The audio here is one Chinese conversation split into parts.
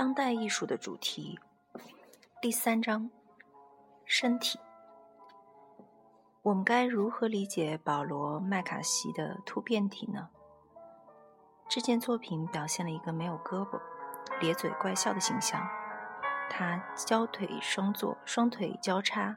当代艺术的主题，第三章：身体。我们该如何理解保罗·麦卡锡的突变体呢？这件作品表现了一个没有胳膊、咧嘴怪笑的形象。他交腿双坐，双腿交叉，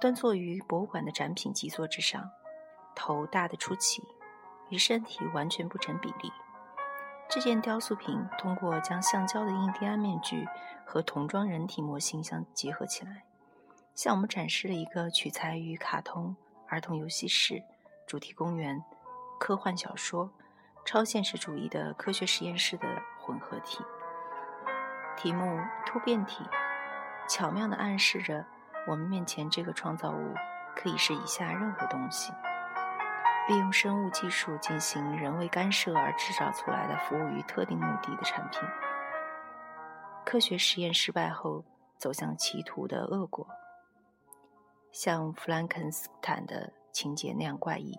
端坐于博物馆的展品基座之上，头大得出奇，与身体完全不成比例。这件雕塑品通过将橡胶的印第安面具和童装人体模型相结合起来，向我们展示了一个取材于卡通、儿童游戏室、主题公园、科幻小说、超现实主义的科学实验室的混合体。题目“突变体”巧妙地暗示着我们面前这个创造物可以是以下任何东西。利用生物技术进行人为干涉而制造出来的服务于特定目的的产品，科学实验失败后走向歧途的恶果，像弗兰肯斯坦的情节那样怪异，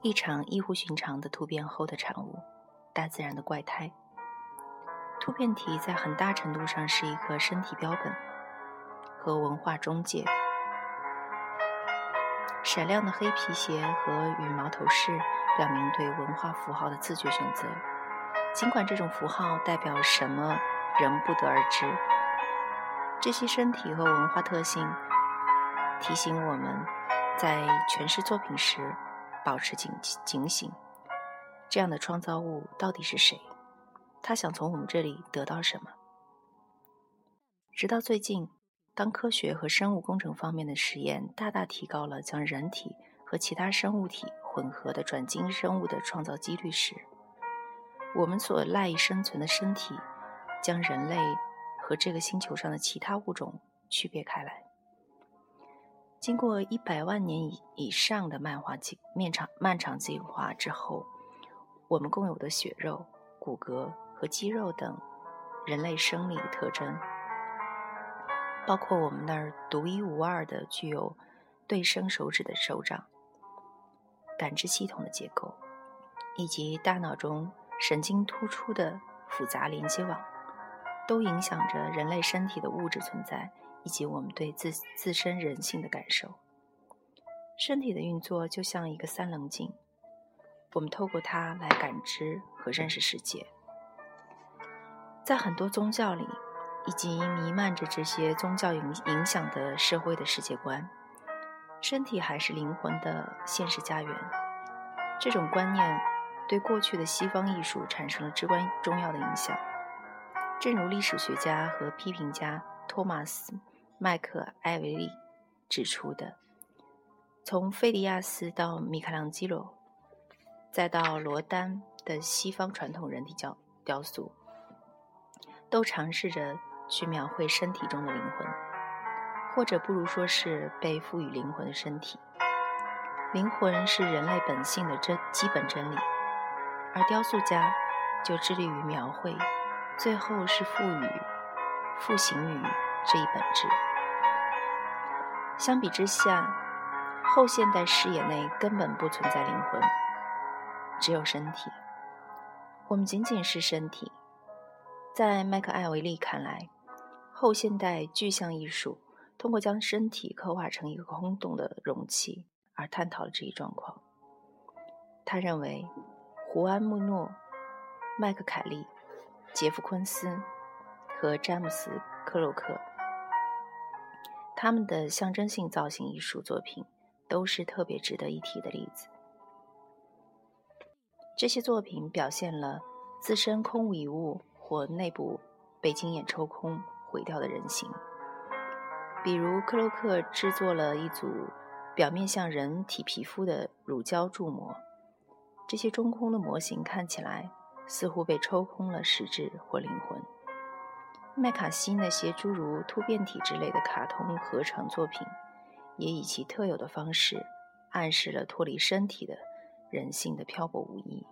一场异乎寻常的突变后的产物，大自然的怪胎。突变体在很大程度上是一个身体标本和文化中介。闪亮的黑皮鞋和羽毛头饰表明对文化符号的自觉选择，尽管这种符号代表什么仍不得而知。这些身体和文化特性提醒我们在诠释作品时保持警警醒：这样的创造物到底是谁？他想从我们这里得到什么？直到最近。当科学和生物工程方面的实验大大提高了将人体和其他生物体混合的转基因生物的创造几率时，我们所赖以生存的身体将人类和这个星球上的其他物种区别开来。经过一百万年以以上的漫画进漫长漫长进化之后，我们共有的血肉、骨骼和肌肉等人类生理特征。包括我们那儿独一无二的具有对生手指的手掌、感知系统的结构，以及大脑中神经突出的复杂连接网，都影响着人类身体的物质存在以及我们对自自身人性的感受。身体的运作就像一个三棱镜，我们透过它来感知和认识世界。在很多宗教里。以及弥漫着这些宗教影影响的社会的世界观，身体还是灵魂的现实家园。这种观念对过去的西方艺术产生了至关重要的影响。正如历史学家和批评家托马斯·麦克艾维利指出的，从菲迪亚斯到米开朗基罗，再到罗丹的西方传统人体雕雕塑，都尝试着。去描绘身体中的灵魂，或者不如说是被赋予灵魂的身体。灵魂是人类本性的真基本真理，而雕塑家就致力于描绘，最后是赋予、赋形于这一本质。相比之下，后现代视野内根本不存在灵魂，只有身体。我们仅仅是身体。在麦克艾维利看来。后现代具象艺术通过将身体刻画成一个空洞的容器而探讨了这一状况。他认为，胡安·穆诺、麦克凯利、杰夫·昆斯和詹姆斯·克洛克，他们的象征性造型艺术作品都是特别值得一提的例子。这些作品表现了自身空无一物或内部被经验抽空。毁掉的人形，比如克洛克制作了一组表面像人体皮肤的乳胶铸模，这些中空的模型看起来似乎被抽空了实质或灵魂。麦卡锡那些诸如突变体之类的卡通合成作品，也以其特有的方式暗示了脱离身体的人性的漂泊无依，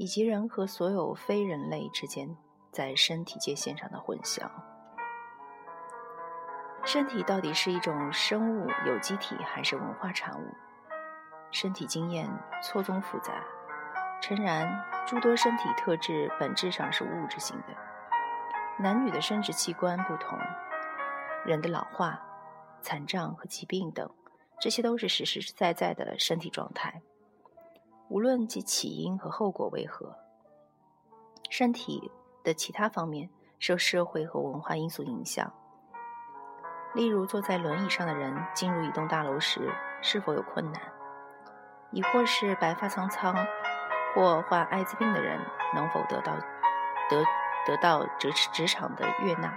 以及人和所有非人类之间。在身体界限上的混淆。身体到底是一种生物有机体还是文化产物？身体经验错综复杂，诚然，诸多身体特质本质上是物质性的，男女的生殖器官不同，人的老化、残障和疾病等，这些都是实实在在的身体状态。无论其起因和后果为何，身体的其他方面受社会和文化因素影响。例如，坐在轮椅上的人进入一栋大楼时是否有困难，亦或是白发苍苍或患艾滋病的人能否得到得得到职职场的悦纳？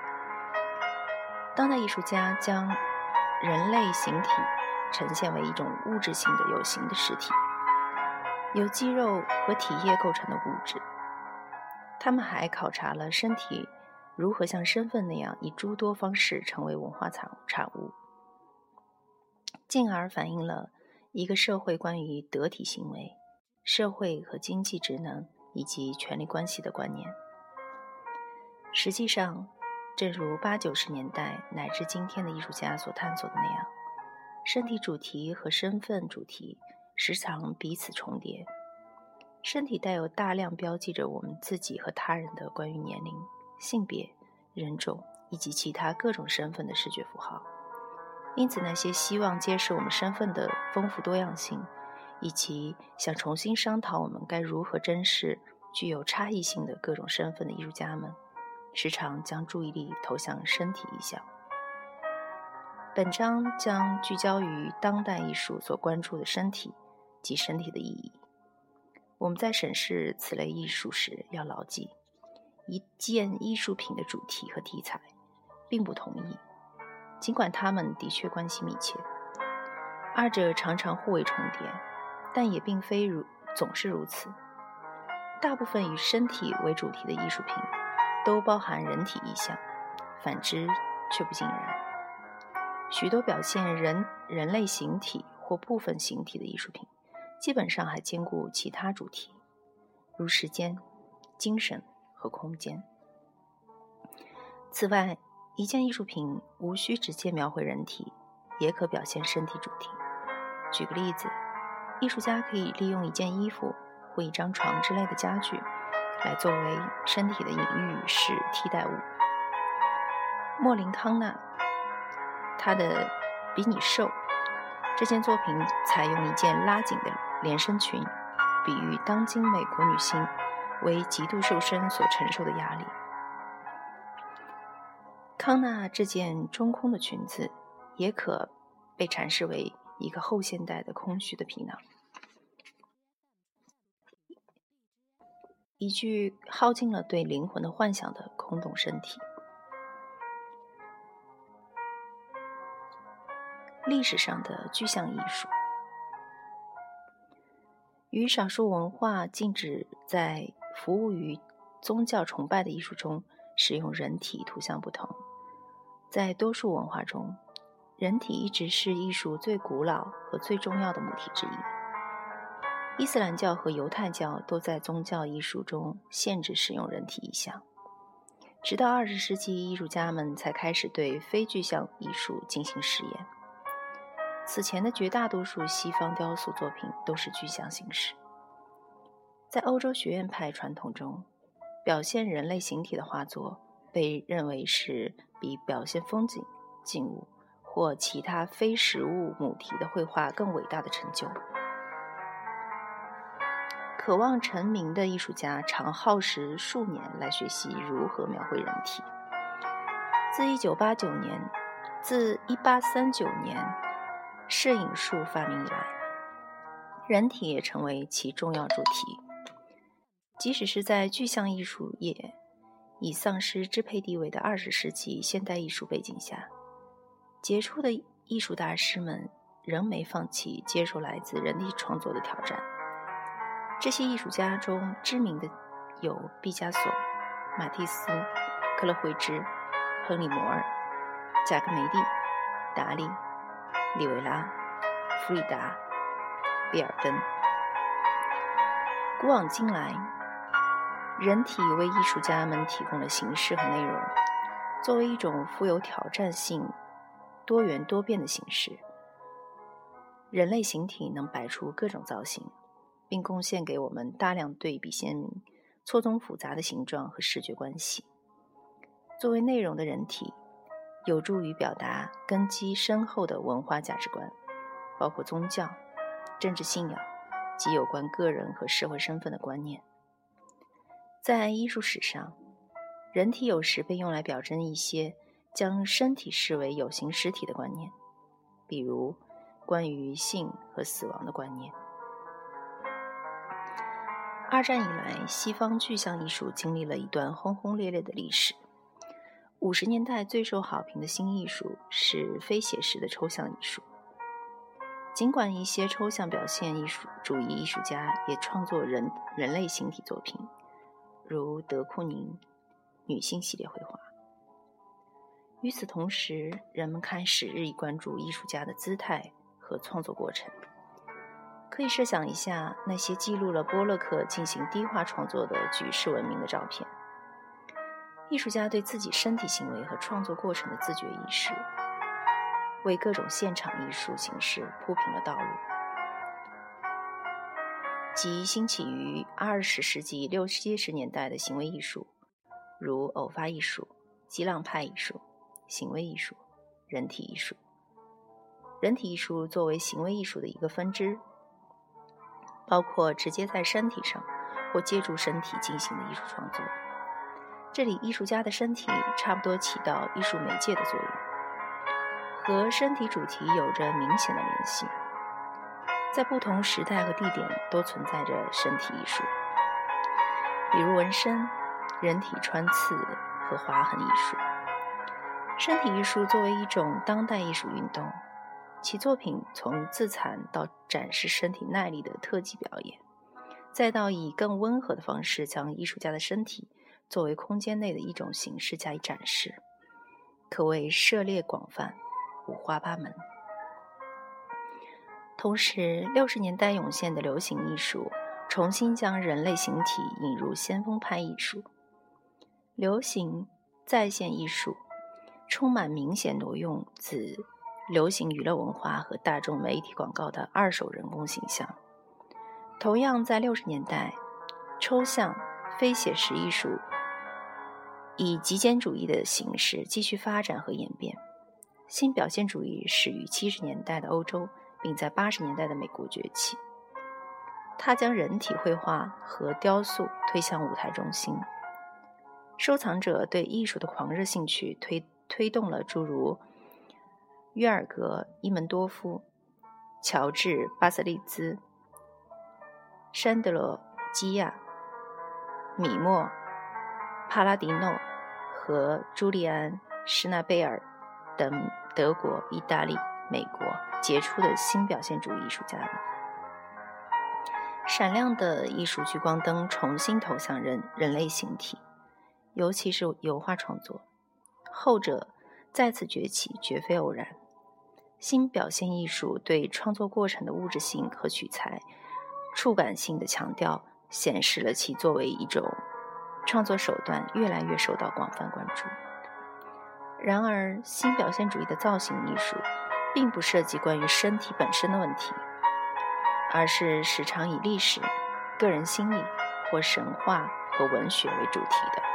当代艺术家将人类形体呈现为一种物质性的有形的实体，由肌肉和体液构成的物质。他们还考察了身体。如何像身份那样以诸多方式成为文化产产物，进而反映了一个社会关于得体行为、社会和经济职能以及权力关系的观念。实际上，正如八九十年代乃至今天的艺术家所探索的那样，身体主题和身份主题时常彼此重叠。身体带有大量标记着我们自己和他人的关于年龄。性别、人种以及其他各种身份的视觉符号，因此，那些希望揭示我们身份的丰富多样性，以及想重新商讨我们该如何珍视具有差异性的各种身份的艺术家们，时常将注意力投向身体意象。本章将聚焦于当代艺术所关注的身体及身体的意义。我们在审视此类艺术时，要牢记。一件艺术品的主题和题材并不同意，尽管它们的确关系密切，二者常常互为重叠，但也并非如总是如此。大部分以身体为主题的艺术品都包含人体意象，反之却不尽然。许多表现人人类形体或部分形体的艺术品，基本上还兼顾其他主题，如时间、精神。和空间。此外，一件艺术品无需直接描绘人体，也可表现身体主题。举个例子，艺术家可以利用一件衣服或一张床之类的家具，来作为身体的隐喻式替代物。莫林康纳他的比你瘦这件作品，采用一件拉紧的连身裙，比喻当今美国女性。为极度瘦身所承受的压力。康纳这件中空的裙子，也可被阐释为一个后现代的空虚的皮囊，一具耗尽了对灵魂的幻想的空洞身体。历史上的具象艺术，与少数文化禁止在。服务于宗教崇拜的艺术中使用人体图像不同，在多数文化中，人体一直是艺术最古老和最重要的母体之一。伊斯兰教和犹太教都在宗教艺术中限制使用人体意象，直到二十世纪，艺术家们才开始对非具象艺术进行实验。此前的绝大多数西方雕塑作品都是具象形式。在欧洲学院派传统中，表现人类形体的画作被认为是比表现风景、静物或其他非实物母题的绘画更伟大的成就。渴望成名的艺术家常耗时数年来学习如何描绘人体。自1989年，自1839年摄影术发明以来，人体也成为其重要主题。即使是在具象艺术业已丧失支配地位的二十世纪现代艺术背景下，杰出的艺术大师们仍没放弃接受来自人体创作的挑战。这些艺术家中知名的有毕加索、马蒂斯、克勒惠兹、亨利·摩尔、贾克梅蒂、达利、里维拉、弗里达、比尔登。古往今来。人体为艺术家们提供了形式和内容，作为一种富有挑战性、多元多变的形式。人类形体能摆出各种造型，并贡献给我们大量对比鲜明、错综复杂的形状和视觉关系。作为内容的人体，有助于表达根基深厚的文化价值观，包括宗教、政治信仰及有关个人和社会身份的观念。在艺术史上，人体有时被用来表征一些将身体视为有形实体的观念，比如关于性和死亡的观念。二战以来，西方具象艺术经历了一段轰轰烈烈的历史。五十年代最受好评的新艺术是非写实的抽象艺术。尽管一些抽象表现艺术主义艺术家也创作人人类形体作品，如德库宁女性系列绘画。与此同时，人们开始日益关注艺术家的姿态和创作过程。可以设想一下那些记录了波洛克进行低画创作的举世闻名的照片。艺术家对自己身体行为和创作过程的自觉意识，为各种现场艺术形式铺平了道路。即兴起于二十世纪六七十年代的行为艺术，如偶发艺术、激浪派艺术、行为艺术、人体艺术。人体艺术作为行为艺术的一个分支，包括直接在身体上或借助身体进行的艺术创作。这里，艺术家的身体差不多起到艺术媒介的作用，和身体主题有着明显的联系。在不同时代和地点都存在着身体艺术，比如纹身、人体穿刺和划痕艺术。身体艺术作为一种当代艺术运动，其作品从自残到展示身体耐力的特技表演，再到以更温和的方式将艺术家的身体。作为空间内的一种形式加以展示，可谓涉猎广泛、五花八门。同时，六十年代涌现的流行艺术重新将人类形体引入先锋派艺术。流行在线艺术充满明显挪用自流行娱乐文化和大众媒体广告的二手人工形象。同样在六十年代，抽象非写实艺术。以极简主义的形式继续发展和演变。新表现主义始于七十年代的欧洲，并在八十年代的美国崛起。它将人体绘画和雕塑推向舞台中心。收藏者对艺术的狂热兴趣推推动了诸如约尔格·伊门多夫、乔治·巴瑟利兹、山德罗·基亚、米莫。帕拉迪诺和朱利安·施纳贝尔等德国、意大利、美国杰出的新表现主义艺术家们，闪亮的艺术聚光灯重新投向人人类形体，尤其是油画创作。后者再次崛起绝非偶然。新表现艺术对创作过程的物质性和取材、触感性的强调，显示了其作为一种。创作手段越来越受到广泛关注。然而，新表现主义的造型艺术并不涉及关于身体本身的问题，而是时常以历史、个人心理或神话和文学为主题的。